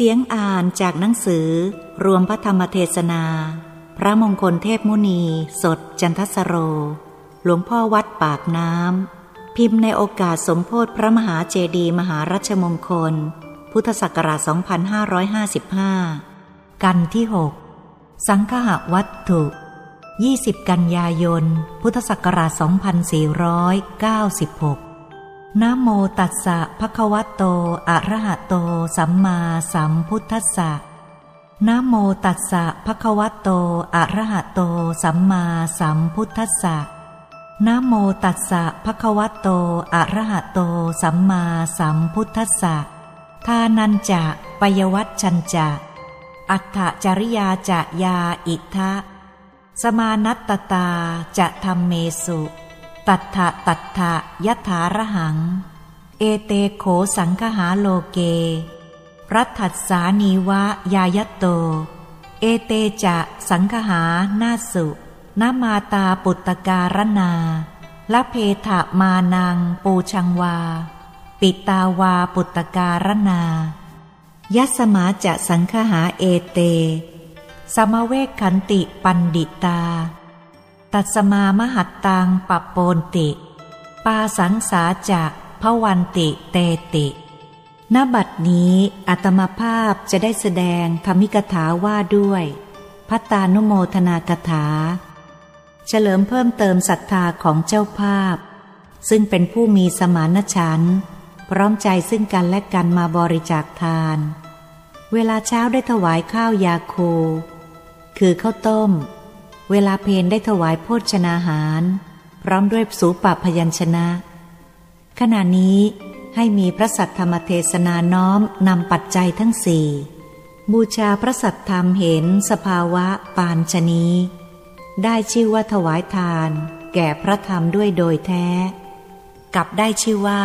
เสียงอ่านจากหนังสือ รวมพระธรรมเทศนา พระมงคลเทพมุนี สดจันทสโร หลวงพ่อวัดปากน้ำ พิมพ์ในโอกาสสมโพธิพระมหาเจดีมหารัชมงคล พุทธศักราช 2555 กันที่ 6 สังฆะวัตถุ 20 กันยายน พุทธศักราช 2496 นะโมตัสสะภะคะวะโต อะระหะโต สัมมาสัมพุทธัสสะนะโมตัสสะภะคะวะโต อะระหะโต สัมมาสัมพุทธัสสะนะโมตัสสะภะคะวะโต อะระหะโต สัมมาสัมพุทธัสสะทานันจะปยวัตชันจะ อัฏฐจริยาจะยาอิทะ สมานัตตาจะธรรมเมสุ ตัทธะตัทธะยถาระหัง เอเตโขสังคหาโลเก รัฐัสสานีวะยายโต เอเตจะสังคหานาสุนามาตาปุตตการนาละเพทะมานังปูชังวา ปิตาวาปุตตการนายัสมาจะสังคหาเอเต สมเวกขันติปันดิตา ตัสมามหัตตังปปโปนติ ปาสังสาจะพวันติเตติณบัดนี้อัตมภาพจะได้แสดงธรรมิกถาว่าด้วยพัตตานุโมทนากถา เฉลิมเพิ่มเติมศรัทธาของเจ้าภาพ ซึ่งเป็นผู้มีสมานฉันท์พร้อมใจซึ่งกันและกันมาบริจาคทาน เวลาเช้าได้ถวายข้าวยาโคคือข้าวต้ม เวลาเพนได้ถวายโภชนาหาร พร้อมด้วยสูปพยัญชนะ ขณะนี้ให้มีพระสัทธรรมเทศนาน้อมนำปัจจัยทั้งสี่ บูชาพระสัทธรรมเห็นสภาวะปานชนีได้ชื่อว่าถวายทาน แก่พระธรรมด้วยโดยแท้ กลับได้ชื่อว่า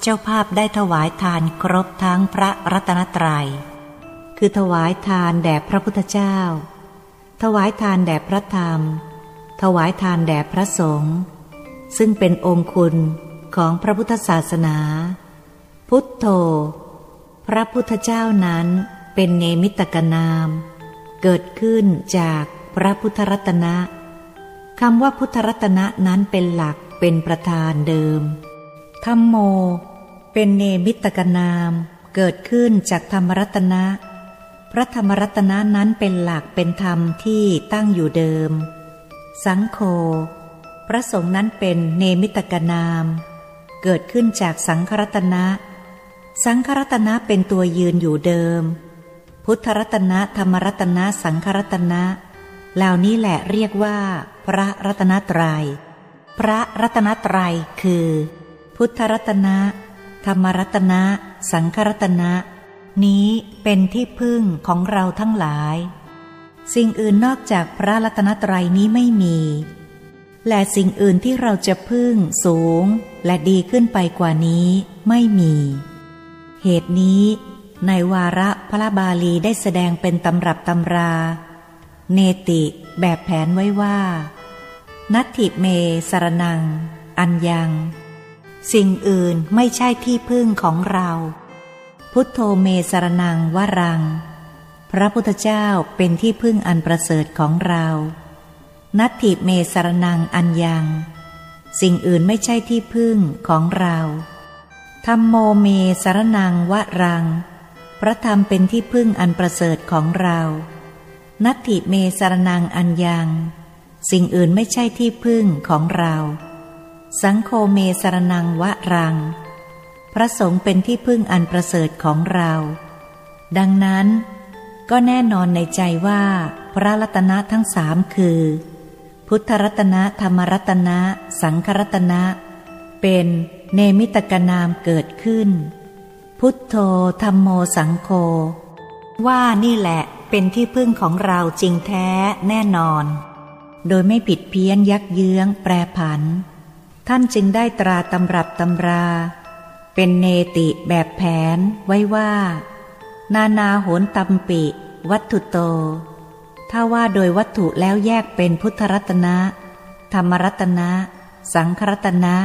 เจ้าภาพได้ถวายทานครบทั้งพระรัตนตรยัย คือถวายทานแด่พระพุทธเจ้า ถวายทานแด่พระธรรม ถวายทานแด่พระสงฆ์ซึ่งเป็นองค์คุณของพระพุทธศาสนา พุทโธ พระพุทธเจ้านั้นเป็นเนมิตกนาม เกิดขึ้นจากพระพุทธรัตนะคำว่าพุทธรัตนะนั้นเป็นหลักเป็นประธานเดิม ธรรมโม เป็นเนมิตกนาม เกิดขึ้นจากธรรมรัตนะ พระธรรมรัตนะนั้นเป็นหลักเป็นธรรมที่ตั้งอยู่เดิม สังโฆพระสงฆ์นั้นเป็นเนมิตกนาม เกิดขึ้นจากสังครัตนะ สังครัตนะเป็นตัวยืนอยู่เดิม พุทธรัตนะธรรมรัตนะสังครัตนะเหล่านี้แหละเรียกว่า พระรัตนตรยัย พระรัตนตรัยคือ พุทธรัตนะ ธรรมรัตนะ สังครัตนะ นี้เป็นที่พึ่งของเราทั้งหลาย สิ่งอื่นนอกจากพระรัตนตรัยนี้ไม่มี และสิ่งอื่นที่เราจะพึ่งสูงและดีขึ้นไปกว่านี้ไม่มี เหตุนี้ ในวาระพระบาลีได้แสดงเป็นตำรับตำรา เนติแบบแผนไว้ว่า นัตถิเมสรนัง อันยัง สิ่งอื่นไม่ใช่ที่พึ่งของเรา พุทโธเมสรนังวรัง พระพุทธเจ้าเป็นที่พึ่งอันประเสริฐของเรา นัตถิเมสรนังอันยัง สิ่งอื่นไม่ใช่ที่พึ่งของเราธรรมโมเมสรนังวรัง พระธรรมเป็นที่พึ่งอันประเสริฐของเรา นัตถิเมสรนังอันยัง สิ่งอื่นไม่ใช่ที่พึ่งของเรา สังโฆเมสรนังวรัง พระสงฆ์เป็นที่พึ่งอันประเสริฐของเรา ดังนั้นก็แน่นอนในใจว่าพระรัตนะทั้งสามคือ พุทธรัตนะธรรมรัตนะ สังครัตนะ เป็นเนมิตกนามเกิดขึ้น พุทโธธรรมโมสังโฆว่านี่แหละเป็นที่พึ่งของเราจริงแท้แน่นอน โดยไม่ผิดเพี้ยนยักเยื้องแปรผัน ท่านจึงได้ตราตำรับตำรา เป็นเนติแบบแผนไว้ว่า นานาโหนตัมปิ วัตถุโต ถ้าว่าโดยวัตถุแล้วแยกเป็นพุทธรัตนะ ธรรมรัตนะ สังครัตนะ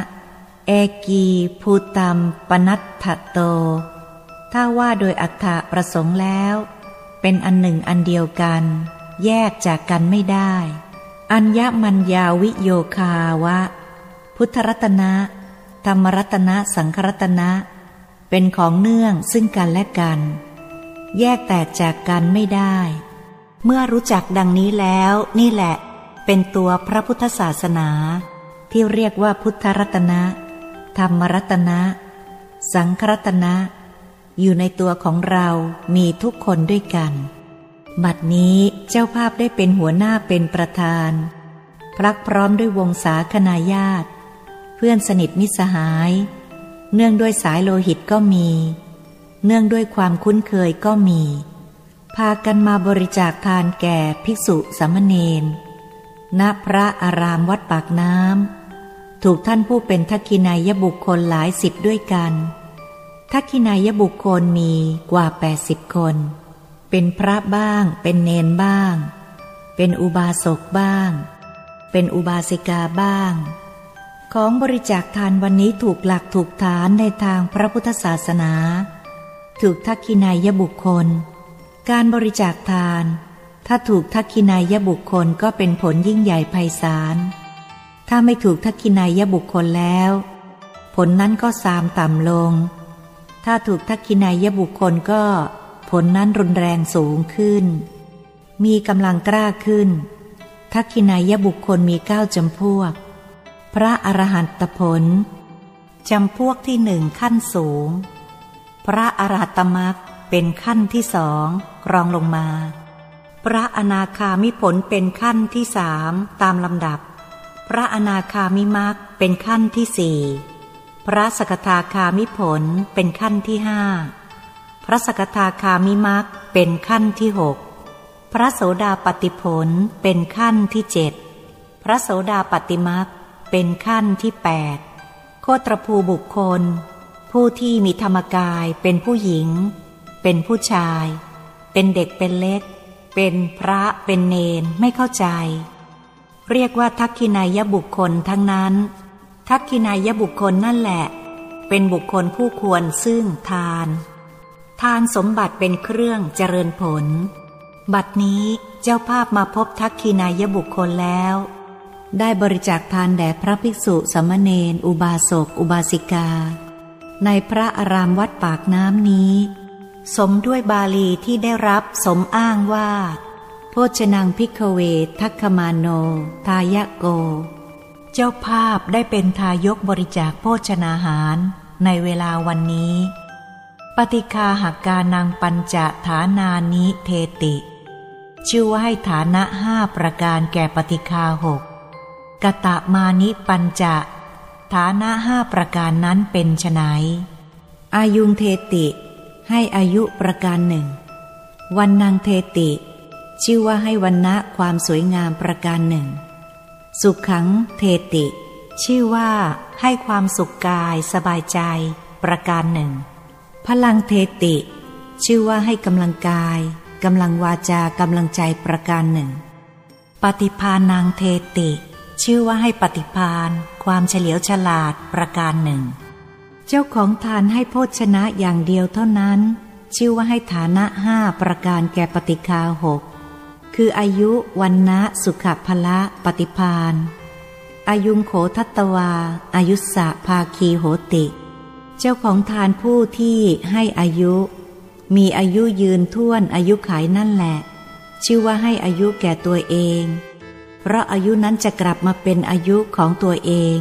เอกีภูตัมปนัตถโต ถ้าว่าโดยอัฏฐประสงค์แล้ว เป็นอันหนึ่งอันเดียวกัน แยกจากกันไม่ได้ อัญญมัญญาวิโยคาวะ พุทธรัตนะ ธรรมรัตนะสังครัตนะ เป็นของเนื่องซึ่งกันและกัน แยกแตกจากกันไม่ได้ เมื่อรู้จักดังนี้แล้ว นี่แหละ เป็นตัวพระพุทธศาสนา ที่เรียกว่าพุทธรัตนะ ธรรมรัตนะ สังครัตนะ อยู่ในตัวของเรามีทุกคนด้วยกัน บัดนี้เจ้าภาพได้เป็นหัวหน้าเป็นประธานพรักพร้อมด้วยวงศาคณาญาติ พื่อนสนิทมิสหาย เนื่องด้วยสายโลหิตก็มี เนื่องด้วยความคุ้นเคยก็มี พากันมาบริจาคทานแก่ภิกษุสามเณรณพระอารามวัดปากน้ำถูกท่านผู้เป็นทักขินายบุคคลหลายสิบด้วยกันทักขินายบุคคลมีกว่าแปดสิบคน เป็นพระบ้าง เป็นเนนบ้าง เป็นอุบาสกบ้าง เป็นอุบาสิกาบ้าง ของบริจาคทานวันนี้ถูกหลักถูกฐานในทางพระพุทธศาสนา ถูกทักขินายบุคคล การบริจาคทาน ถ้าถูกทักขินายบุคคลก็เป็นผลยิ่งใหญ่ไพศาล ถ้าไม่ถูกทักขินายบุคคลแล้ว ผลนั้นก็ซามต่ำลง ถ้าถูกทักขินายบุคคลก็ผลนั้นรุนแรงสูงขึ้น มีกำลังกล้าขึ้น ทักขินายบุคคลมีเก้าจำพวก พระอรหันตผลจำพวกที่หนึ่งขั้นสูง พระอรหัตมรักเป็นขั้นที่สองรองลงมา พระอนาคามิผลเป็นขั้นที่สามตามลำดับ พระอนาคามิมักเป็นขั้นที่สี่พระสกทาคามิผลเป็นขั้นที่ห้าพระสกทาคามิมักเป็นขั้นที่หกพระโสดาปติผลเป็นขั้นที่เจ็ดพระโสดาปติมัก เป็นขั้นที่แปดโคตรภูบุคคล ผู้ที่มีธรรมกายเป็นผู้หญิง เป็นผู้ชาย เป็นเด็กเป็นเล็ก เป็นพระเป็นเนนไม่เข้าใจ เรียกว่าทักขินายบุคคลทั้งนั้น ทักขินายบุคคลนั่นแหละ เป็นบุคคลผู้ควรซึ่งทาน ทานสมบัติเป็นเครื่องเจริญผล บัดนี้เจ้าภาพมาพบทักขินายบุคคลแล้ว ได้บริจาคทานแด่พระภิกษุสมณเณรอุบาสก อุบาสิกา ในพระอารามวัดปากน้ำนี้ สมด้วยบาลีที่ได้รับสมอ้างว่า โพชนังพิกเวทักขมาโน ทายะโก เจ้าภาพได้เป็นทายกบริจาคโภชนาหารในเวลาวันนี้ ปฏิคาหักการนางปัญจฐานานิเทติ ชื่อว่าให้ฐานะห้าประการแก่ปฏิคาหก กตะมานิปัญจะ ฐานะห้าประการนั้นเป็นไฉนอายุงเทติ ให้อายุประการหนึ่ง วันนางเทติ ชื่อว่าให้วันณะความสวยงามประการหนึ่ง สุขขังเทติ ชื่อว่าให้ความสุขกายสบายใจประการหนึ่ง พลังเทติ ชื่อว่าให้กำลังกายกำลังวาจากำลังใจประการหนึ่ง ปฏิพานังเทติ ชื่อว่าให้ปฏิพานความเฉลียวฉลาดประการหนึ่ง เจ้าของทานให้โภชนะอย่างเดียวเท่านั้น ชื่อว่าให้ฐานะห้าประการแก่ปฏิคาหกคืออายุวันนะสุขภละปฏิพานอายุงโขทัตวา อายุสะภาคีโหติ เจ้าของทานผู้ที่ให้อายุ มีอายุยืนท่วนอายุขายนั่นแหละ ชื่อว่าให้อายุแก่ตัวเอง เพราะอายุนั้นจะกลับมาเป็นอายุของตัวเอง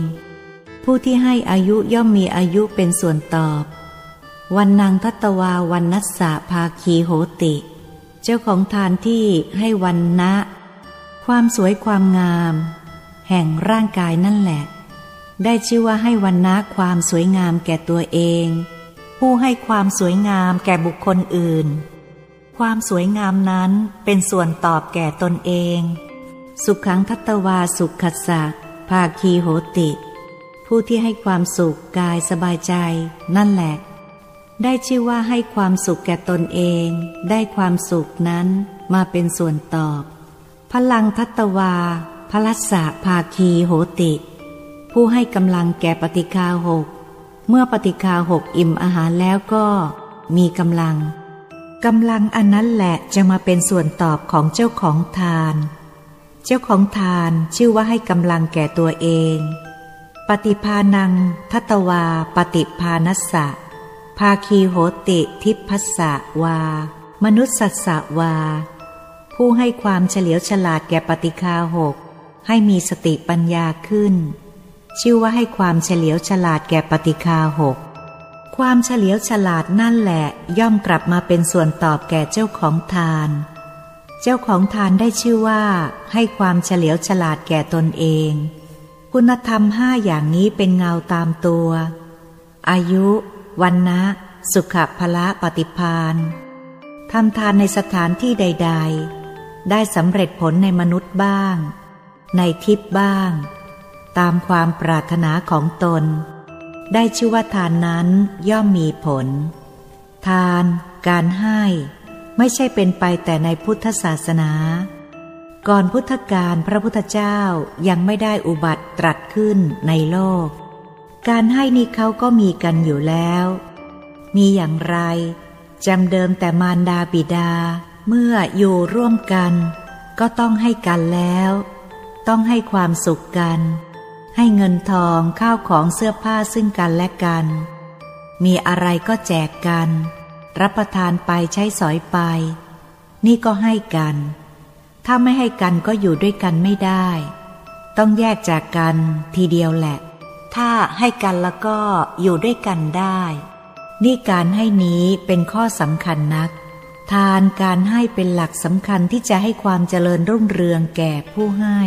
ผู้ที่ให้อายุย่อมมีอายุเป็นส่วนตอบ วันนางทัตวาวันนัสสะภาคีโหติ เจ้าของทานที่ให้วันนะ ความสวยความงาม แห่งร่างกายนั่นแหละ ได้ชื่อว่าให้วันนะความสวยงามแก่ตัวเอง ผู้ให้ความสวยงามแก่บุคคลอื่น ความสวยงามนั้นเป็นส่วนตอบแก่ตนเอง สุขขังทัตวาสุขขัสสะภาคีโหติ ผู้ที่ให้ความสุขกายสบายใจ นั่นแหละ ได้ชื่อว่าให้ความสุขแก่ตนเอง ได้ความสุขนั้นมาเป็นส่วนตอบ พลังทัตวา พลัสสะภาคีโหติ ผู้ให้กำลังแก่ปฏิคาหก เมื่อปฏิคาหกอิ่มอาหารแล้วก็มีกำลังกำลังอันนั้นแหละจะมาเป็นส่วนตอบของเจ้าของทาน เจ้าของทานชื่อว่าให้กำลังแก่ตัวเอง ปฏิภานัง ทัตวา ปฏิภานัสสะ ภาคีโหติทิพัสสะวา มนุษย์สัสสะวา ผู้ให้ความเฉลียวฉลาดแก่ปฏิคาหก ให้มีสติปัญญาขึ้น ชื่อว่าให้ความเฉลียวฉลาดแก่ปฏิคาหก ความเฉลียวฉลาดนั่นแหละย่อมกลับมาเป็นส่วนตอบแก่เจ้าของทาน เจ้าของทานได้ชื่อว่าให้ความเฉลียวฉลาดแก่ตนเอง คุณธรรมห้าอย่างนี้เป็นเงาตามตัว อายุวันนะสุขภละปฏิพานทำทานในสถานที่ใด ๆ ได้สำเร็จผลในมนุษย์บ้าง ในทิพย์บ้าง ตามความปรารถนาของตน ได้ชื่อว่าทานนั้นย่อมมีผล ทาน การให้ ไม่ใช่เป็นไปแต่ในพุทธศาสนา ก่อนพุทธกาลพระพุทธเจ้ายังไม่ได้อุบัติตรัสขึ้นในโลก การให้นี่เขาก็มีกันอยู่แล้ว มีอย่างไรจำเดิมแต่มารดาบิดาเมื่ออยู่ร่วมกัน ก็ต้องให้กันแล้ว ต้องให้ความสุขกัน ให้เงินทองข้าวของเสื้อผ้าซึ่งกันและกัน มีอะไรก็แจกกัน รับประทานไปใช้สอยไป นี่ก็ให้กัน ถ้าไม่ให้กันก็อยู่ด้วยกันไม่ได้ ต้องแยกจากกันทีเดียวแหละ ถ้าให้กันแล้วก็อยู่ด้วยกันได้ นี่การให้นี้เป็นข้อสำคัญนัก ทานการให้เป็นหลักสำคัญที่จะให้ความเจริญรุ่งเรืองแก่ผู้ให้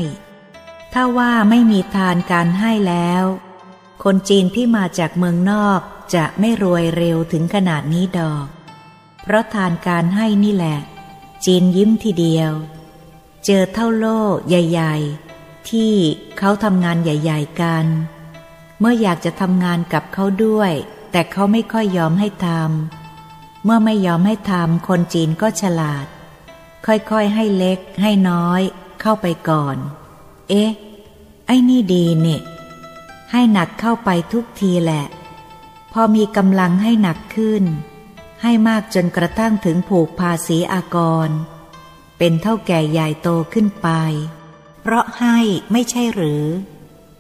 ถ้าว่าไม่มีทานการให้แล้ว คนจีนที่มาจากเมืองนอก จะไม่รวยเร็วถึงขนาดนี้ดอก เพราะทานการให้นี่แหละ จีนยิ้มทีเดียว เจอเท่าโล่ใหญ่ ๆ ที่เขาทำงานใหญ่ ๆ กัน เมื่ออยากจะทำงานกับเขาด้วย แต่เขาไม่ค่อยยอมให้ทำเมื่อไม่ยอมให้ทำคนจีนก็ฉลาด ค่อยๆให้เล็กให้น้อย เข้าไปก่อน เอ๊ะ ไอ้นี่ดีเนี่ยให้หนักเข้าไปทุกทีแหละ พอมีกำลังให้หนักขึ้น ให้มากจนกระทั่งถึงผูกภาษีอากร เป็นเท่าแก่ใหญ่โตขึ้นไป เพราะให้ไม่ใช่หรือ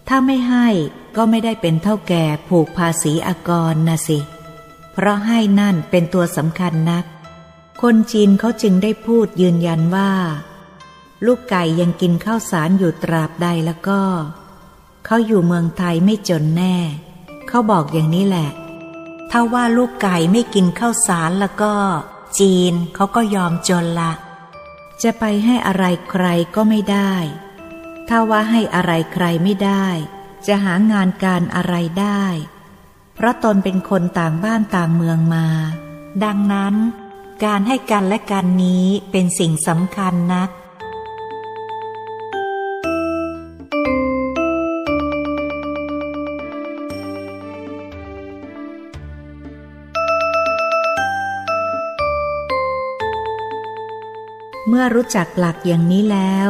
ถ้าไม่ให้ก็ไม่ได้เป็นเท่าแก่ผูกภาษีอากรนะสิ เพราะให้นั่นเป็นตัวสำคัญนัก คนจีนเขาจึงได้พูดยืนยันว่า ลูกไก่ยังกินข้าวสารอยู่ตราบใดแล้วก็ เขาอยู่เมืองไทยไม่จนแน่ เขาบอกอย่างนี้แหละ ถ้าว่าลูกไก่ไม่กินข้าวสารแล้วก็ จีนเขาก็ยอมจนละ จะไปให้อะไรใครก็ไม่ได้ ถ้าว่าให้อะไรใครไม่ได้ จะหางานการอะไรได้ เพราะตนเป็นคนต่างบ้านต่างเมืองมา ดังนั้น การให้กันและกันนี้เป็นสิ่งสำคัญนัก มื่อรู้จักหลักอย่างนี้แล้ว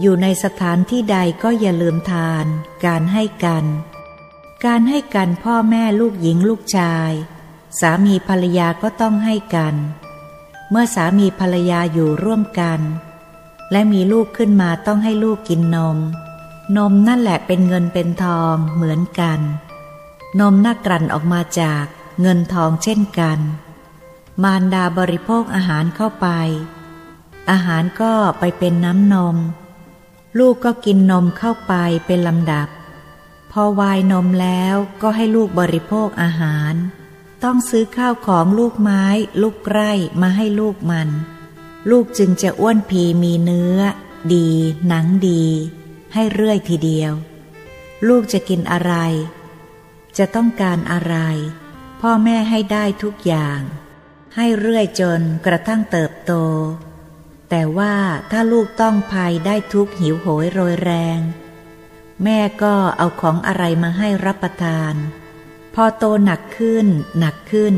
อยู่ในสถานที่ใดก็อย่าลืมทาน การให้กัน การให้กันพ่อแม่ลูกหญิงลูกชาย สามีภรรยาก็ต้องให้กัน เมื่อสามีภรรยาอยู่ร่วมกัน และมีลูกขึ้นมาต้องให้ลูกกินนม นมนั่นแหละเป็นเงินเป็นทองเหมือนกัน นมน่ากลั่นออกมาจากเงินทองเช่นกัน มารดาบริโภคอาหารเข้าไป อาหารก็ไปเป็นน้ำนม ลูกก็กินนมเข้าไปเป็นลำดับ พอวายนมแล้วก็ให้ลูกบริโภคอาหาร ต้องซื้อข้าวของลูกไม้ ลูกไร่มาให้ลูกมัน ลูกจึงจะอ้วนพีมีเนื้อ ดี หนังดี ให้เรื่อยทีเดียว ลูกจะกินอะไร จะต้องการอะไร พ่อแม่ให้ได้ทุกอย่าง ให้เรื่อยจนกระทั่งเติบโต แต่ว่าถ้าลูกต้องภัยได้ทุกหิวโหยโรยแรง แม่ก็เอาของอะไรมาให้รับประทาน พอโตหนักขึ้น หนักขึ้น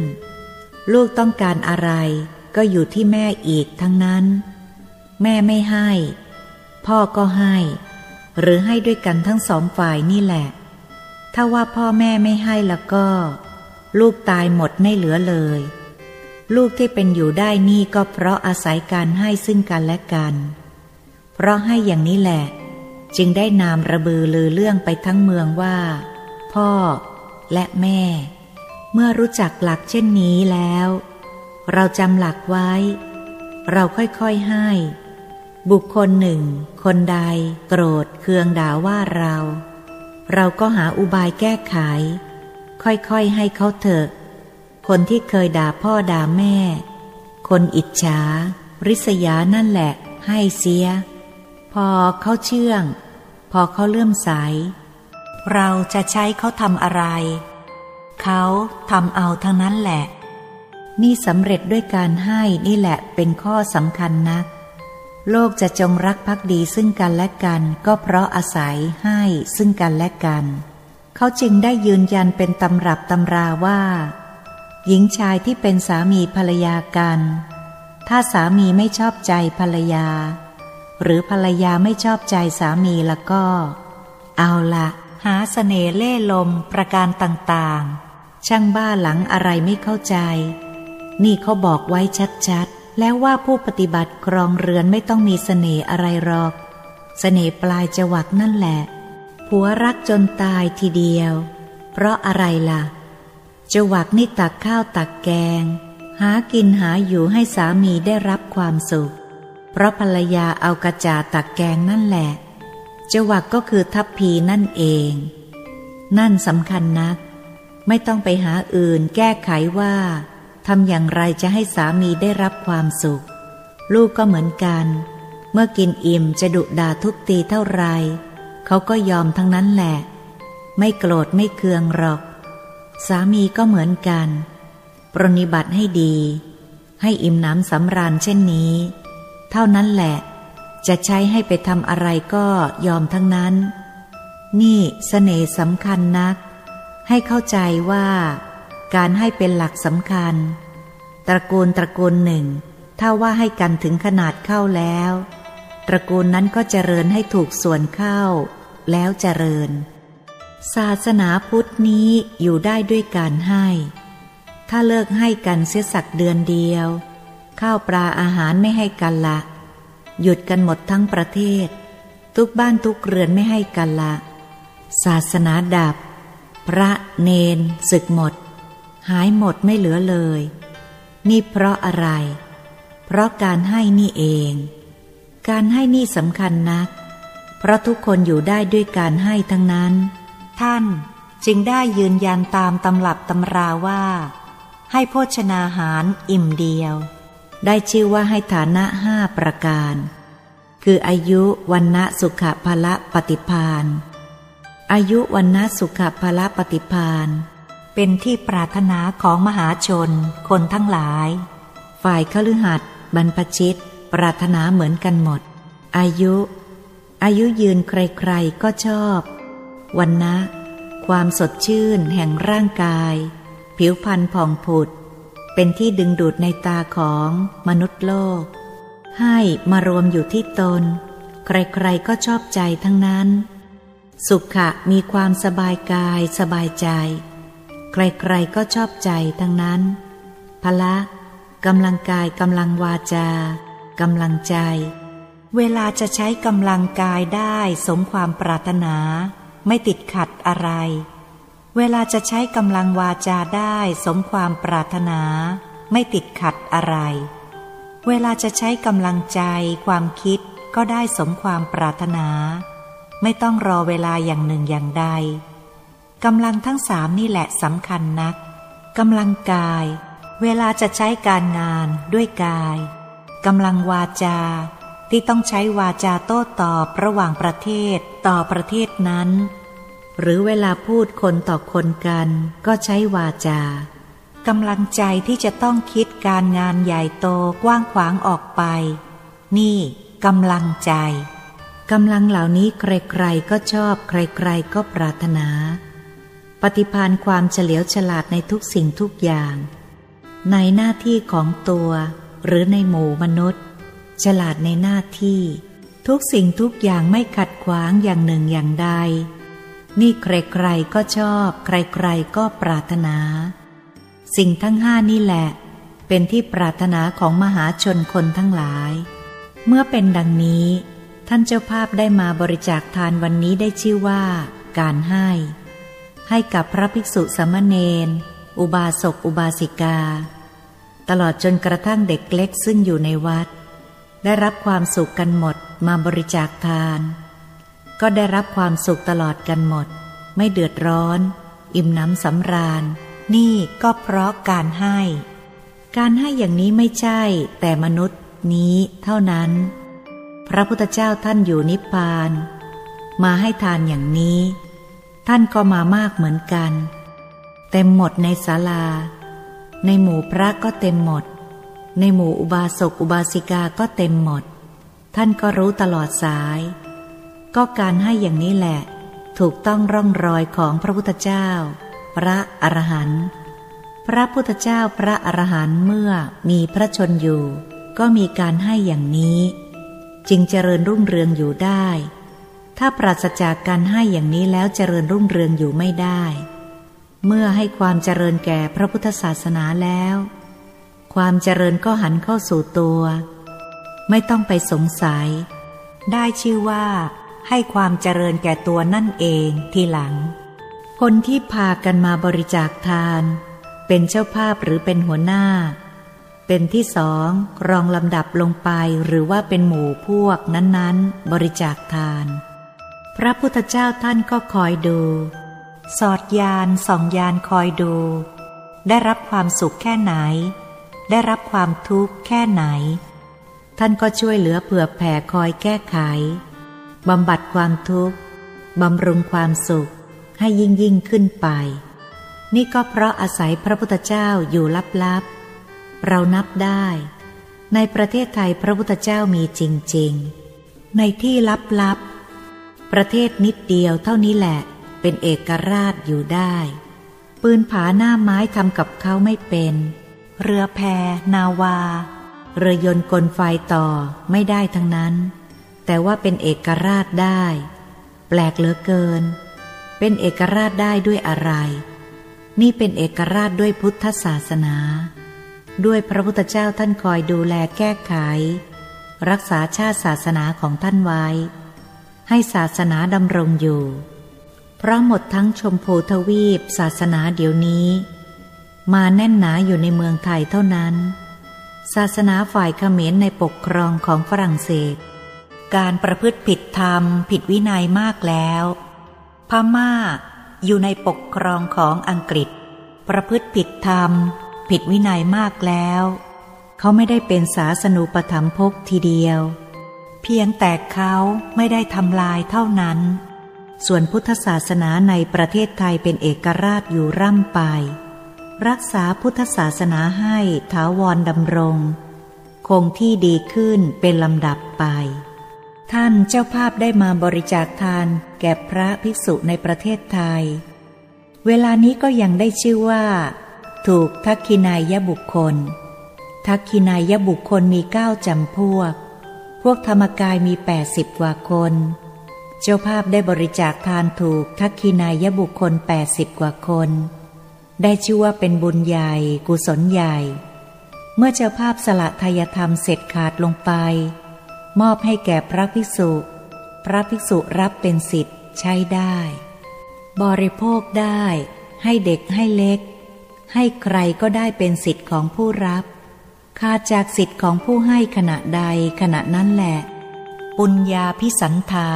ลูกต้องการอะไร ก็อยู่ที่แม่อีกทั้งนั้น แม่ไม่ให้ พ่อก็ให้ หรือให้ด้วยกันทั้งสองฝ่ายนี่แหละ ถ้าว่าพ่อแม่ไม่ให้แล้วก็ ลูกตายหมดไม่เหลือเลย ลูกที่เป็นอยู่ได้นี่ก็เพราะอาศัยการให้ซึ่งกันและกัน เพราะให้อย่างนี้แหละ จึงได้นามระบือลือเรื่องไปทั้งเมืองว่า พ่อและแม่ เมื่อรู้จักหลักเช่นนี้แล้ว เราจำหลักไว้ เราค่อยๆให้ บุคคลหนึ่ง คนใด โกรธเคืองด่าว่าเรา เราก็หาอุบายแก้ไข ค่อยๆให้เขาเถอะ คนที่เคยด่าพ่อด่าแม่ คนอิจฉา ริษยานั่นแหละ ให้เสีย พอเขาเชื่อง พอเขาเลื่อมใส เราจะใช้เขาทำอะไร เขาทำเอาทั้งนั้นแหละ นี่สำเร็จด้วยการให้นี่แหละเป็นข้อสำคัญนัก โลกจะจงรักภักดีซึ่งกันและกัน ก็เพราะอาศัยให้ซึ่งกันและกัน เขาจึงได้ยืนยันเป็นตำรับตำราว่า หญิงชายที่เป็นสามีภรรยากัน ถ้าสามีไม่ชอบใจภรรยา หรือภรรยาไม่ชอบใจสามีแล้วก็ เอาละหาสเสน่ห์เล่ห์ลมประการต่างๆ ช่างบ้าหลังอะไรไม่เข้าใจ นี่เขาบอกไว้ชัดๆ แล้วว่าผู้ปฏิบัติครองเรือนไม่ต้องมีสเสน่ห์อะไรหรอกสเสน่ห์ปลายจวักนั่นแหละ ผัวรักจนตายทีเดียว เพราะอะไรล่ะ จวักนี่ตักข้าวตักแกง หากินหาอยู่ให้สามีได้รับความสุข เพราะภรรยาเอากระจาตักแกงนั่นแหละจวักก็คือทัพพีนั่นเอง นั่นสำคัญนัก ไม่ต้องไปหาอื่นแก้ไขว่าทำอย่างไรจะให้สามีได้รับความสุข ลูกก็เหมือนกัน เมื่อกินอิ่มจะดุด่าทุบตีเท่าไร เขาก็ยอมทั้งนั้นแหละ ไม่โกรธไม่เคืองหรอก สามีก็เหมือนกัน ปรนิบัติให้ดี ให้อิ่มน้ำสำราญเช่นนี้ เท่านั้นแหละ จะใช้ให้ไปทำอะไรก็ยอมทั้งนั้น นี่สเสน่ห์สำคัญนัก ให้เข้าใจว่าการให้เป็นหลักสำคัญ ตระกูลตระกูลหนึ่ง ถ้าว่าให้กันถึงขนาดเข้าแล้ว ตระกูลนั้นก็เจริญให้ถูกส่วนเข้า แล้วเจริญ ศาสนาพุทธนี้อยู่ได้ด้วยการให้ ถ้าเลิกให้กันเสียสักเดือนเดียว ข้าวปลาอาหารไม่ให้กันละ หยุดกันหมดทั้งประเทศ ทุกบ้านทุกเรือนไม่ให้กันละ ศาสนาดับ พระเนนศึกหมด หายหมดไม่เหลือเลย นี่เพราะอะไร เพราะการให้นี่เอง การให้นี่สำคัญนัก เพราะทุกคนอยู่ได้ด้วยการให้ทั้งนั้น ท่านจึงได้ยืนยันตามตำลับตำราว่า ให้โภชนาหารอิ่มเดียว ได้ชื่อว่าให้ฐานะห้าประการ คืออายุวันณะสุขภละปฏิพานอายุวันณะสุขภละปฏิพานเป็นที่ปรารถนาของมหาชน คนทั้งหลาย ฝ่ายขลือหัดบรรพชิต ปรารถนาเหมือนกันหมด อายุ อายุยืนใครๆก็ชอบ วันนะความสดชื่นแห่งร่างกาย ผิวพรรณผ่องผุด เป็นที่ดึงดูดในตาของมนุษย์โลก ให้มารวมอยู่ที่ตน ใครๆก็ชอบใจทั้งนั้น สุขะมีความสบายกายสบายใจ ใครๆก็ชอบใจทั้งนั้น พละกำลังกายกำลังวาจากำลังใจ เวลาจะใช้กำลังกายได้สมความปรารถนา ไม่ติดขัดอะไร เวลาจะใช้กำลังวาจาได้สมความปรารถนา ไม่ติดขัดอะไร เวลาจะใช้กำลังใจความคิดก็ได้สมความปรารถนา ไม่ต้องรอเวลาอย่างหนึ่งอย่างใดกำลังทั้งสามนี่แหละสำคัญนักกำลังกาย เวลาจะใช้การงานด้วยกายกำลังวาจา ที่ต้องใช้วาจาโต้ตอบระหว่างประเทศต่อประเทศนั้น หรือเวลาพูดคนต่อคนกัน ก็ใช้วาจากำลังใจที่จะต้องคิดการงานใหญ่โตกว้างขวางออกไป นี่กำลังใจกำลังเหล่านี้ใครๆก็ชอบใครๆก็ปรารถนา ปฏิพานความเฉลียวฉลาดในทุกสิ่งทุกอย่าง ในหน้าที่ของตัวหรือในหมู่มนุษย์ ฉลาดในหน้าที่ ทุกสิ่งทุกอย่างไม่ขัดขวางอย่างหนึ่งอย่างใด นี่ใครๆก็ชอบ ใครๆก็ปรารถนา สิ่งทั้งห้านี่แหละ เป็นที่ปรารถนาของมหาชนคนทั้งหลาย เมื่อเป็นดังนี้ ท่านเจ้าภาพได้มาบริจาคทานวันนี้ได้ชื่อว่า การให้ ให้กับพระภิกษุสามเณรอุบาสกอุบาสิกา ตลอดจนกระทั่งเด็กเล็กซึ่งอยู่ในวัด ได้รับความสุขกันหมดมาบริจาคทาน ก็ได้รับความสุขตลอดกันหมด ไม่เดือดร้อน อิ่มน้ำสำราญ นี่ก็เพราะการให้ การให้อย่างนี้ไม่ใช่ แต่มนุษย์นี้เท่านั้น พระพุทธเจ้าท่านอยู่นิพพาน มาให้ทานอย่างนี้ ท่านก็มามากเหมือนกัน เต็มหมดในศาลา ในหมู่พระก็เต็มหมด ในหมู่อุบาสกอุบาสิกาก็เต็มหมด ท่านก็รู้ตลอดสาย ก็การให้อย่างนี้แหละ ถูกต้องร่องรอยของพระพุทธเจ้า พระอรหันต์พระพุทธเจ้าพระอรหันต์เมื่อมีพระชนอยู่ ก็มีการให้อย่างนี้ จึงเจริญรุ่งเรืองอยู่ได้ ถ้าปราศจากการให้อย่างนี้แล้วเจริญรุ่งเรืองอยู่ไม่ได้ เมื่อให้ความเจริญแก่พระพุทธศาสนาแล้ว ความเจริญก็หันเข้าสู่ตัว ไม่ต้องไปสงสัย ได้ชื่อว่าให้ความเจริญแก่ตัวนั่นเองทีหลัง คนที่พากันมาบริจาคทาน เป็นเจ้าภาพหรือเป็นหัวหน้า เป็นที่สองรองลำดับลงไปหรือว่าเป็นหมู่พวกนั้นๆ บริจาคทาน พระพุทธเจ้าท่านก็คอยดู สอดยานส่องยานคอยดู ได้รับความสุขแค่ไหน ได้รับความทุกข์แค่ไหน ท่านก็ช่วยเหลือเผื่อแผ่คอยแก้ไขบำบัดความทุกข์บำรุงความสุขให้ยิ่งยิ่งขึ้นไป นี่ก็เพราะอาศัยพระพุทธเจ้าอยู่ลับๆ เรานับได้ ในประเทศไทยพระพุทธเจ้ามีจริงๆ ในที่ลับๆ ประเทศนิดเดียวเท่านี้แหละ เป็นเอกราชอยู่ได้ ปืนผาหน้าไม้ทำกับเขาไม่เป็น เรือแพ นาวา เรือยนต์กลไฟต่อไม่ได้ทั้งนั้น แต่ว่าเป็นเอกราชได้ แปลกเหลือเกิน เป็นเอกราชได้ด้วยอะไร นี่เป็นเอกราชด้วยพุทธศาสนา ด้วยพระพุทธเจ้าท่านคอยดูแลแก้ไข รักษาชาติศาสนาของท่านไว้ ให้ศาสนาดำรงอยู่ เพราะหมดทั้งชมพูทวีปศาสนาเดี๋ยวนี้ มาแน่นหนาอยู่ในเมืองไทยเท่านั้น ศาสนาฝ่ายเขมรในปกครองของฝรั่งเศส การประพฤติผิดธรรมผิดวินัยมากแล้ว พม่าอยู่ในปกครองของอังกฤษ ประพฤติผิดธรรม ผิดวินัยมากแล้ว เขาไม่ได้เป็นศาสนูปถัมภกทีเดียว เพียงแต่เขาไม่ได้ทำลายเท่านั้น ส่วนพุทธศาสนาในประเทศไทยเป็นเอกราชอยู่ร่ำไป รักษาพุทธศาสนาให้ถาวรดำรง คงที่ดีขึ้นเป็นลำดับไป ท่านเจ้าภาพได้มาบริจาคทานแก่พระภิกษุในประเทศไทย เวลานี้ก็ยังได้ชื่อว่า ถูกทักคินายบุคคล ทักคินายบุคคลมีเก้าจำพวก พวกธรรมกายมีแปดสิบกว่าคน เจ้าภาพได้บริจาคทานถูกทักคินายบุคคลแปดสิบกว่าคน ได้ชื่อว่าเป็นบุญใหญ่กุศลใหญ่ เมื่อเจ้าภาพสละทายธรรมเสร็จขาดลงไป มอบให้แก่พระภิกษุ พระภิกษุรับเป็นสิทธิ์ใช้ได้ บริโภคได้ ให้เด็กให้เล็ก ให้ใครก็ได้เป็นสิทธิ์ของผู้รับขาดจากสิทธิ์ของผู้ให้ขณะใดขณะนั้นแหละ ปุญญาพิสันธา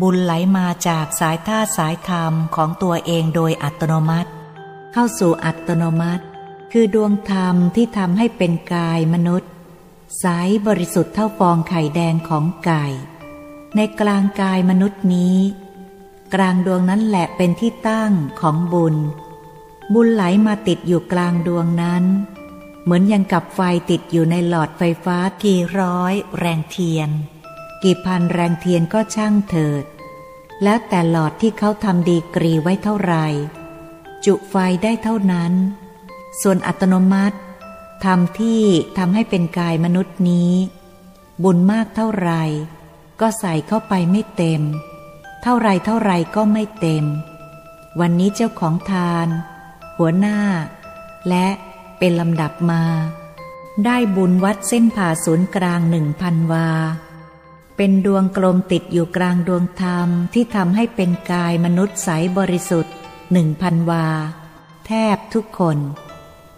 บุญไหลมาจากสายท่าสายธรรมของตัวเองโดยอัตโนมัติ เข้าสู่อัตโนมัติ คือดวงธรรมที่ทำให้เป็นกายมนุษย์ใสบริสุทธิ์เท่าฟองไข่แดงของไก่ ในกลางกายมนุษย์นี้ กลางดวงนั้นแหละเป็นที่ตั้งของบุญ บุญไหลมาติดอยู่กลางดวงนั้น เหมือนยังกับไฟติดอยู่ในหลอดไฟฟ้ากี่ร้อย แรงเทียน กี่พันแรงเทียนก็ช่างเถิด แล้วแต่หลอดที่เขาทำดีกรีไว้เท่าไหร่ จุไฟได้เท่านั้น ส่วนอัตโนมัติทำที่ทำให้เป็นกายมนุษย์นี้ บุญมากเท่าไร ก็ใส่เข้าไปไม่เต็ม เท่าไรเท่าไรก็ไม่เต็ม วันนี้เจ้าของทาน หัวหน้า และเป็นลำดับมา ได้บุญวัดเส้นผ่าศูนย์กลางหนึ่งพันวา เป็นดวงกลมติดอยู่กลางดวงธรรมที่ทำให้เป็นกายมนุษย์ใสบริสุทธิ์ หนึ่งพันวา แทบทุกคน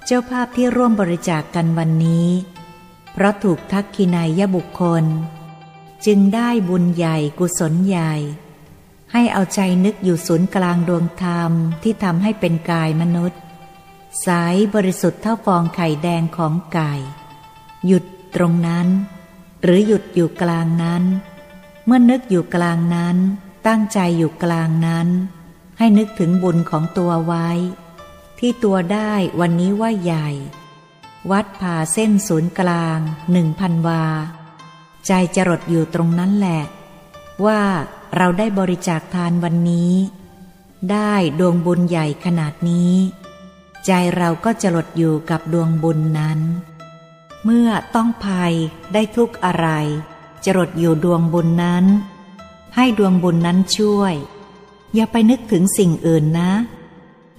เจ้าภาพที่ร่วมบริจาคกกันวันนี้ เพราะถูกทักขินายบุคคล จึงได้บุญใหญ่กุศลใหญ่ ให้เอาใจนึกอยู่ศูนย์กลางดวงธรรมที่ทำให้เป็นกายมนุษย์ใสบริสุทธิ์เท่าฟองไข่แดงของไก่ หยุดตรงนั้น หรือหยุดอยู่กลางนั้น เมื่อนึกอยู่กลางนั้น ตั้งใจอยู่กลางนั้น ให้นึกถึงบุญของตัวไว้ ที่ตัวได้วันนี้ว่าใหญ่ วัดผ่าเส้นศูนย์กลางหนึ่งพันวา ใจจรดอยู่ตรงนั้นแหละ ว่าเราได้บริจาคทานวันนี้ ได้ดวงบุญใหญ่ขนาดนี้ ใจเราก็จะหลดอยู่กับดวงบุญนั้น เมื่อต้องภัยได้ทุกอะไรจะหลดอยู่ดวงบุญนั้น ให้ดวงบุญนั้นช่วย อย่าไปนึกถึงสิ่งอื่นนะ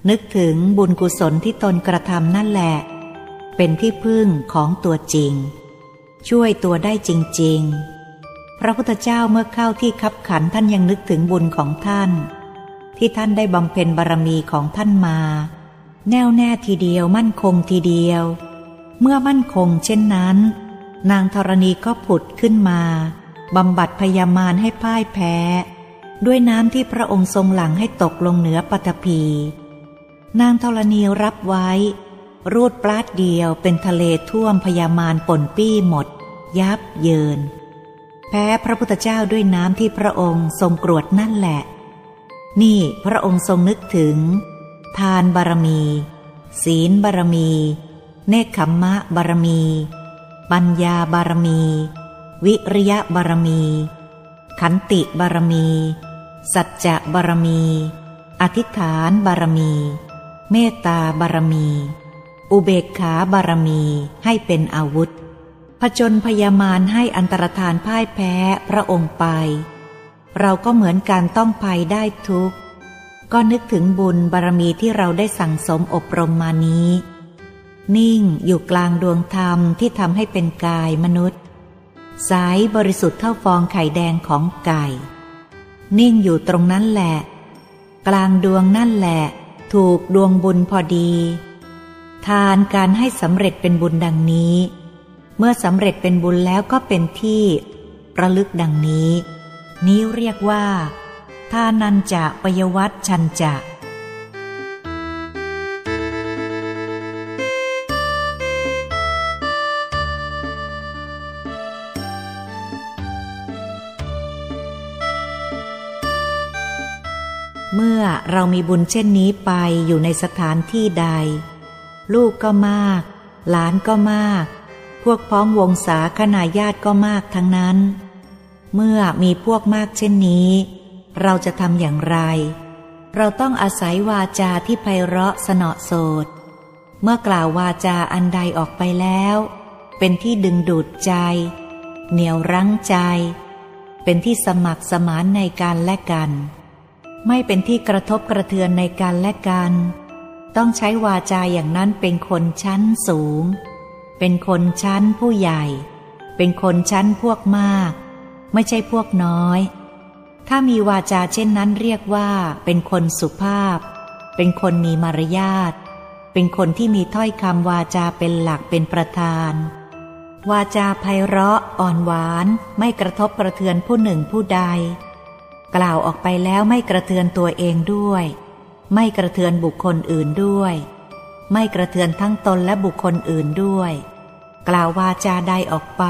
นึกถึงบุญกุศลที่ตนกระทำนั่นแหละ เป็นที่พึ่งของตัวจริง ช่วยตัวได้จริง ๆ พระพุทธเจ้าเมื่อเข้าที่คับขันท่านยังนึกถึงบุญของท่าน ที่ท่านได้บำเพ็ญบารมีของท่านมา แน่วแน่ทีเดียวมั่นคงทีเดียว เมื่อมั่นคงเช่นนั้น นางธรณีก็ผุดขึ้นมาบำบัดพยามารให้พ่ายแพ้ ด้วยน้ำที่พระองค์ทรงหลังให้ตกลงเหนือปฐพีนางธรณีรับไว้ รูดปลาดเดียวเป็นทะเลท่วมพยามารป่นปี้หมด ยับเยิน แพ้พระพุทธเจ้าด้วยน้ำที่พระองค์ทรงกรวดนั่นแหละ นี่พระองค์ทรงนึกถึง ทานบารมี ศีลบารมี เนคขมมะบารมี ปัญญาบารมี วิริยะบารมี ขันติบารมี สัจจะบารมี อธิษฐานบารมี เมตตาบารมี อุเบกขาบารมีให้เป็นอาวุธ ผจญพยามารให้อันตรธานพ่ายแพ้พระองค์ไป เราก็เหมือนการต้องภัยได้ทุกก็นึกถึงบุญบารมีที่เราได้สั่งสมอบรมมานี้ นิ่งอยู่กลางดวงธรรมที่ทำให้เป็นกายมนุษย์สายบริสุทธิ์เท่าฟองไข่แดงของไก่ นิ่งอยู่ตรงนั้นแหละ กลางดวงนั่นแหละ ถูกดวงบุญพอดี ทานการให้สำเร็จเป็นบุญดังนี้ เมื่อสำเร็จเป็นบุญแล้วก็เป็นที่ระลึกดังนี้ นี้เรียกว่า ทานันจะปยวัตชันจะ เมื่อเรามีบุญเช่นนี้ไปอยู่ในสถานที่ใด ลูกก็มาก หลานก็มาก พวกพ้องวงศาคณาญาติก็มากทั้งนั้น เมื่อมีพวกมากเช่นนี้ เราจะทำอย่างไร เราต้องอาศัยวาจาที่ไพเราะสนอโสดเมื่อกล่าววาจาอันใดออกไปแล้ว เป็นที่ดึงดูดใจ เหนียวรั้งใจ เป็นที่สมัครสมานในการและกัน ไม่เป็นที่กระทบกระเทือนในการและกัน ต้องใช้วาจาอย่างนั้นเป็นคนชั้นสูง เป็นคนชั้นผู้ใหญ่ เป็นคนชั้นพวกมาก ไม่ใช่พวกน้อย ถ้ามีวาจาเช่นนั้นเรียกว่า เป็นคนสุภาพ เป็นคนมีมารยาท เป็นคนที่มีถ้อยคำวาจาเป็นหลักเป็นประธาน วาจาไพเราะอ่อนหวาน ไม่กระทบกระเทือนผู้หนึ่งผู้ใด กล่าวออกไปแล้วไม่กระเทือนตัวเองด้วย ไม่กระเทือนบุคคลอื่นด้วย ไม่กระเทือนทั้งตนและบุคคลอื่นด้วย กล่าววาจาใดออกไป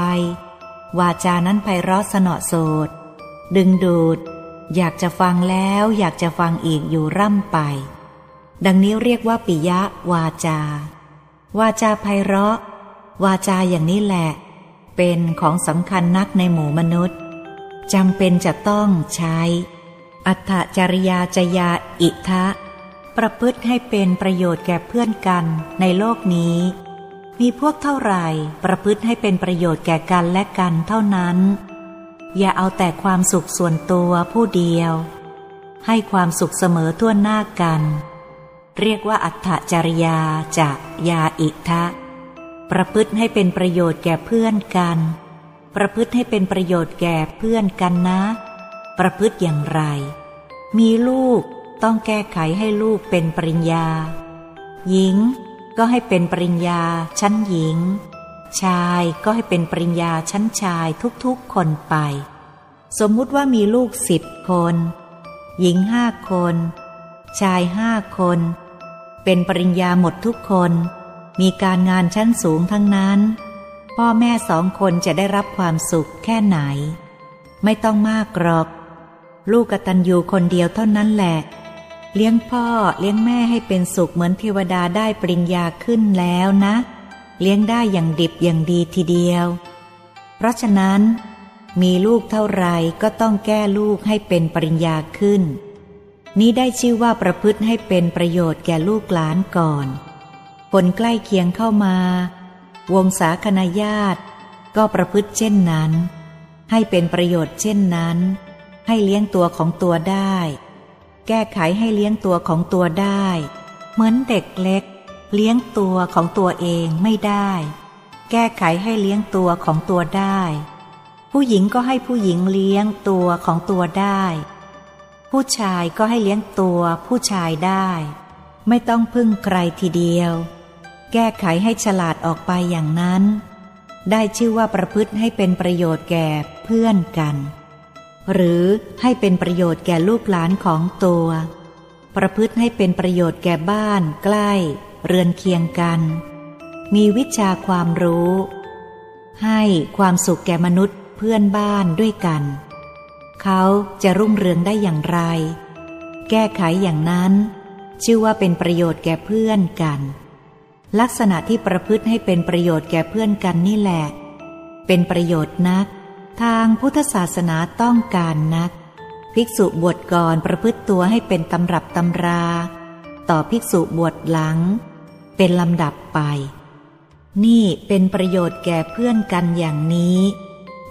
วาจานั้นไพเราะสนอโสดดึงดูด อยากจะฟังแล้วอยากจะฟังอีกอยู่ร่ำไป ดังนี้เรียกว่าปิยะวาจา วาจาไพเราะ วาจาอย่างนี้แหละ เป็นของสำคัญนักในหมู่มนุษย์ จำเป็นจะต้องใช้ อัตจริยาจยาอิทะ ประพฤติให้เป็นประโยชน์แก่เพื่อนกันในโลกนี้ มีพวกเท่าไหร่ประพฤติให้เป็นประโยชน์แก่กันและกันเท่านั้น อย่าเอาแต่ความสุขส่วนตัวผู้เดียว ให้ความสุขเสมอทั่วหน้ากัน เรียกว่าอัตถจริยาจะยาอิทะ ประพฤติให้เป็นประโยชน์แก่เพื่อนกัน ประพฤติให้เป็นประโยชน์แก่เพื่อนกันนะ ประพฤติอย่างไร มีลูกต้องแก้ไขให้ลูกเป็นปริญญา หญิงก็ให้เป็นปริญญาชั้นหญิง ชายก็ให้เป็นปริญญาชั้นชายทุกๆคนไป สมมุติว่ามีลูกสิบคน หญิงห้าคน ชายห้าคน เป็นปริญญาหมดทุกคน มีการงานชั้นสูงทั้งนั้น พ่อแม่สองคนจะได้รับความสุขแค่ไหน ไม่ต้องมากหรอก ลูกกตัญญูคนเดียวเท่านั้นแหละ เลี้ยงพ่อเลี้ยงแม่ให้เป็นสุขเหมือนเทวดาได้ปริญญาขึ้นแล้วนะ เลี้ยงได้อย่างดิบอย่างดีทีเดียว เพราะฉะนั้น มีลูกเท่าไรก็ต้องแก้ลูกให้เป็นปริญญาขึ้น นี้ได้ชื่อว่าประพฤติให้เป็นประโยชน์แก่ลูกหลานก่อน ผลใกล้เคียงเข้ามา วงศาคณาญาติก็ประพฤติเช่นนั้น ให้เป็นประโยชน์เช่นนั้น ให้เลี้ยงตัวของตัวได้ แก้ไขให้เลี้ยงตัวของตัวได้ เหมือนเด็กเล็ก เลี้ยงตัวของตัวเองไม่ได้ แก้ไขให้เลี้ยงตัวของตัวได้ ผู้หญิงก็ให้ผู้หญิงเลี้ยงตัวของตัวได้ ผู้ชายก็ให้เลี้ยงตัวผู้ชายได้ ไม่ต้องพึ่งใครทีเดียว แก้ไขให้ฉลาดออกไปอย่างนั้น ได้ชื่อว่าประพฤติให้เป็นประโยชน์แก่เพื่อนกัน หรือให้เป็นประโยชน์แก่ลูกหลานของตัว ประพฤติให้เป็นประโยชน์แก่บ้าน ใกล้ เรือนเคียงกัน มีวิชาความรู้ ให้ความสุขแก่มนุษย์เพื่อนบ้านด้วยกัน เขาจะรุ่งเรืองได้อย่างไร แก้ไขอย่างนั้น ชื่อว่าเป็นประโยชน์แก่เพื่อนกัน ลักษณะที่ประพฤติให้เป็นประโยชน์แก่เพื่อนกันนี่แหละ เป็นประโยชน์นัก ทางพุทธศาสนาต้องการนัก ภิกษุบวชก่อนประพฤติตัวให้เป็นตำรับตำรา ต่อภิกษุบวชหลัง เป็นลำดับไป นี่เป็นประโยชน์แก่เพื่อนกันอย่างนี้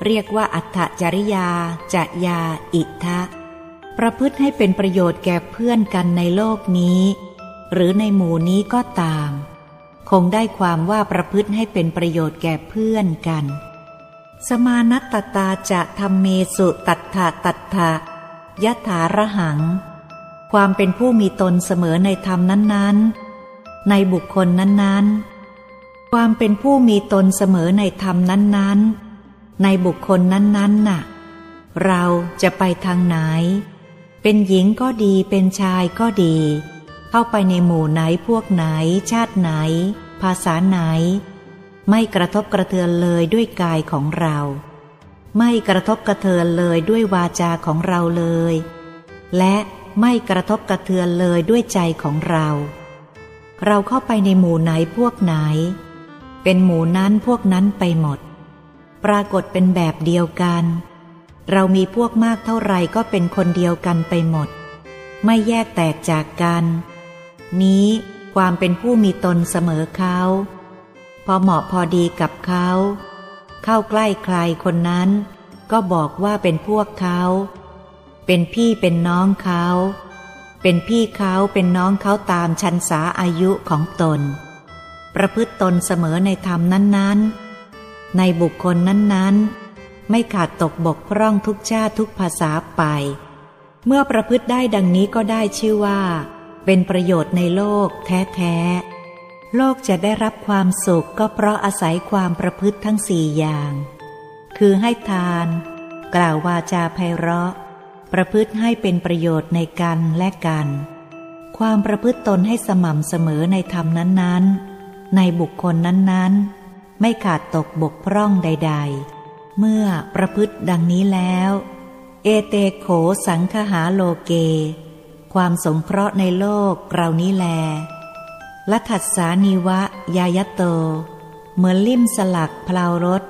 เรียกว่าอัตถจริยาจะยาอิทะประพฤติให้เป็นประโยชน์แก่เพื่อนกันในโลกนี้ หรือในหมู่นี้ก็ตาม คงได้ความว่าประพฤติให้เป็นประโยชน์แก่เพื่อนกัน สมานัตตาจะทำเมสุตัตถะตัตถะยะถาระหัง ความเป็นผู้มีตนเสมอในธรรมนั้นๆ ในบุคคลนั้นๆ ความเป็นผู้มีตนเสมอในธรรมนั้นๆ ในบุคคลนั้นๆน่ะ เราจะไปทางไหน เป็นหญิงก็ดีเป็นชายก็ดี เข้าไปในหมู่ไหนพวกไหน ชาติไหน ภาษาไหน ไม่กระทบกระเทือนเลยด้วยกายของเรา ไม่กระทบกระเทือนเลยด้วยวาจาของเราเลย และไม่กระทบกระเทือนเลยด้วยใจของเรา เราเข้าไปในหมู่ไหนพวกไหน เป็นหมู่นั้นพวกนั้นไปหมด ปรากฏเป็นแบบเดียวกัน เรามีพวกมากเท่าไรก็เป็นคนเดียวกันไปหมด ไม่แยกแตกจากกัน นี้ความเป็นผู้มีตนเสมอเขา พอเหมาะพอดีกับเขา เข้าใกล้ใครคนนั้น ก็บอกว่าเป็นพวกเขา เป็นพี่เป็นน้องเขา เป็นพี่เขาเป็นน้องเขาตามชันสาอายุของตน ประพฤติตนเสมอในธรรมนั้นๆ ในบุคคลนั้นๆ ไม่ขาดตกบกพร่องทุกชาติทุกภาษาไป เมื่อประพฤติได้ดังนี้ก็ได้ชื่อว่า เป็นประโยชน์ในโลกแท้ๆ โลกจะได้รับความสุขก็เพราะอาศัยความประพฤติทั้งสี่อย่าง คือให้ทาน กล่าววาจาไพเราะ ประพฤติให้เป็นประโยชน์ในกันและกัน ความประพฤติตนให้สม่ำเสมอในธรรมนั้นๆ ในบุคคลนั้นๆ ไม่ขาดตกบกพร่องใด ๆ เมื่อประพฤติดังนี้แล้ว เอเตโขสังคหาโลเก ความสงเคราะห์ในโลกเรานี้แลละถัดสานิวะ ยายโต เหมือนลิ่มสลักพลาวรถ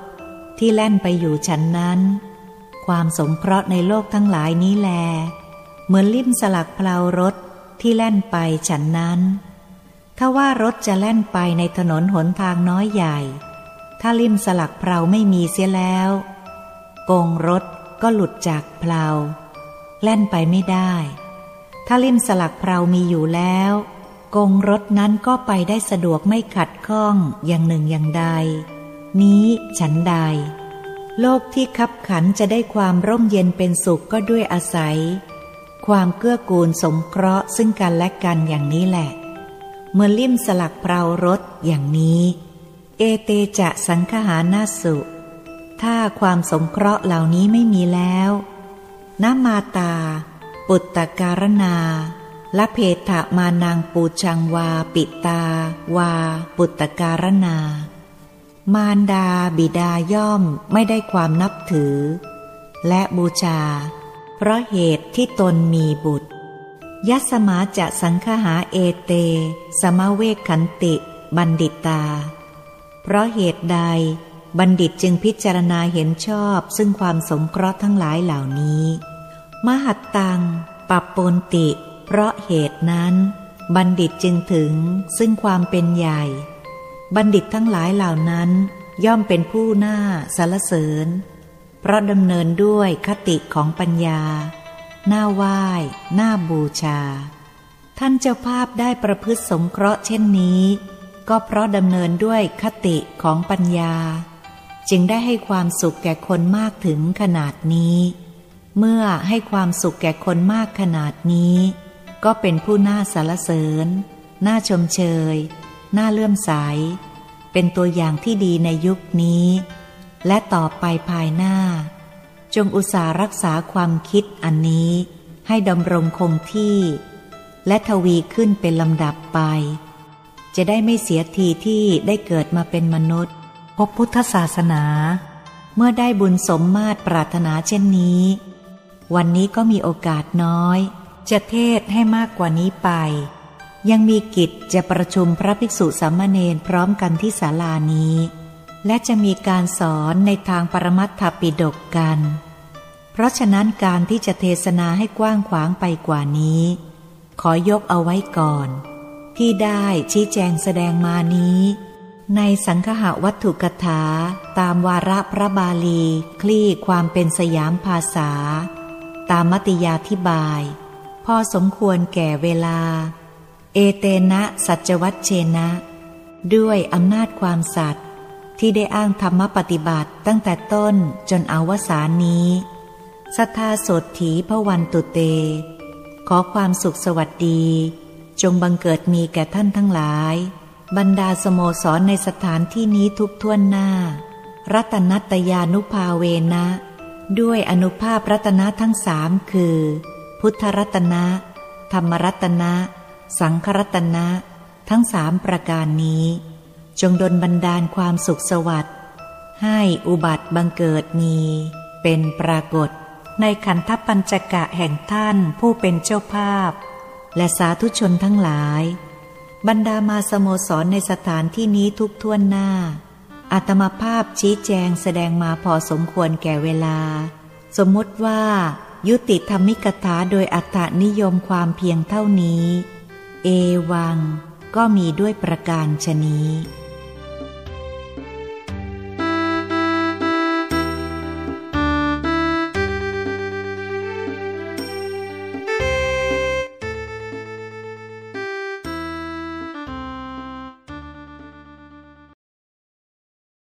ที่แล่นไปอยู่ฉันนั้น ความสงเคราะห์ในโลกทั้งหลายนี้แล เหมือนลิ่มสลักพลาวรถที่แล่นไปฉันนั้น ถ้าว่ารถจะแล่นไปในถนนหนทางน้อยใหญ่ ถ้าลิ่มสลักเพลาไม่มีเสียแล้วกงรถก็หลุดจากเพลาแล่นไปไม่ได้ ถ้าลิ่มสลักเพลามีอยู่แล้ว กงรถนั้นก็ไปได้สะดวกไม่ขัดข้องอย่างหนึ่งอย่างใด นี้ฉันใด โลกที่คับขันจะได้ความร่มเย็นเป็นสุขก็ด้วยอาศัย ความเกื้อกูลสงเคราะห์ซึ่งกันและกันอย่างนี้แหละ เมื่อลิ่มสลักเพรารถอย่างนี้ เอเตจะสังคหานาสุ ถ้าความสงเคราะห์เหล่านี้ไม่มีแล้วนามาตา ปุตตการนาละเพทะมานางปูชังวา ปิตา วา ปุตตการนา มารดาบิดาย่อมไม่ได้ความนับถือ และบูชา เพราะเหตุที่ตนมีบุตร ยัสมาจะสังคหาเอเต สมเวกขันติ บัณฑิตา เพราะเหตุใดบัณฑิตจึงพิจารณาเห็นชอบซึ่งความสงเคราะห์ทั้งหลายเหล่านี้ มหัตตังปัปปนติ เพราะเหตุนั้น บัณฑิตจึงถึงซึ่งความเป็นใหญ่ บัณฑิตทั้งหลายเหล่านั้น ย่อมเป็นผู้หน้าสารเสริญ เพราะดำเนินด้วยคติของปัญญา หน้าไหว้ หน้าบูชา ท่านเจ้าภาพได้ประพฤติสงเคราะห์เช่นนี้ ก็เพราะดำเนินด้วยคติของปัญญา จึงได้ให้ความสุขแก่คนมากถึงขนาดนี้ เมื่อให้ความสุขแก่คนมากขนาดนี้ ก็เป็นผู้น่าสารเสริญ น่าชมเชย น่าเลื่อมใส เป็นตัวอย่างที่ดีในยุคนี้ และต่อไปภายหน้า จงอุตสารักษาความคิดอันนี้ ให้ดำรงคงที่ และทวีขึ้นเป็นลำดับไป จะได้ไม่เสียทีที่ได้เกิดมาเป็นมนุษย์ พบพุทธศาสนา เมื่อได้บุญสมมาตรปรารถนาเช่นนี้ วันนี้ก็มีโอกาสน้อย จะเทศให้มากกว่านี้ไป ยังมีกิจจะประชุมพระภิกษุสามเณรพร้อมกันที่ศาลานี้ และจะมีการสอนในทางปรมัตถปิฎกกัน เพราะฉะนั้นการที่จะเทศนาให้กว้างขวางไปกว่านี้ ขอยกเอาไว้ก่อน ที่ได้ชี้แจงแสดงมานี้ ในสังคหวัตถุกถา ตามวาระพระบาลี คลี่ความเป็นสยามภาษา ตามมติยาธิบาย พอสมควรแก่เวลา เอเตนะสัจวัตเชนะ ด้วยอำนาจความสัตย์ที่ได้อ้างธรรมปฏิบัติตั้งแต่ต้นจนอวสานนี้สัทธาสดถีพวันตุเต ขอความสุขสวัสดี จงบังเกิดมีแก่ท่านทั้งหลาย บรรดาสโมสรในสถานที่นี้ทุกท่วนหน้า รัตนัตยานุภาเวนะ ด้วยอนุภาพรัตนะทั้งสามคือ พุทธรัตนะ ธรรมรัตนะ สังครัตนะ ทั้งสามประการนี้ จงดลบันดาลความสุขสวัสดิ์ให้อุบัติบังเกิดมี เป็นปรากฏ ในขันธปัญจกะแห่งท่านผู้เป็นเจ้าภาพ และสาธุชนทั้งหลาย บรรดามาสโมสรในสถานที่นี้ทุกท่วนหน้า อาตมาภาพชี้แจงแสดงมาพอสมควรแก่เวลา สมมติว่า ยุติธรรมิกถาโดยอัตนิยมความเพียงเท่านี้ เอวัง ก็มีด้วยประการชนี้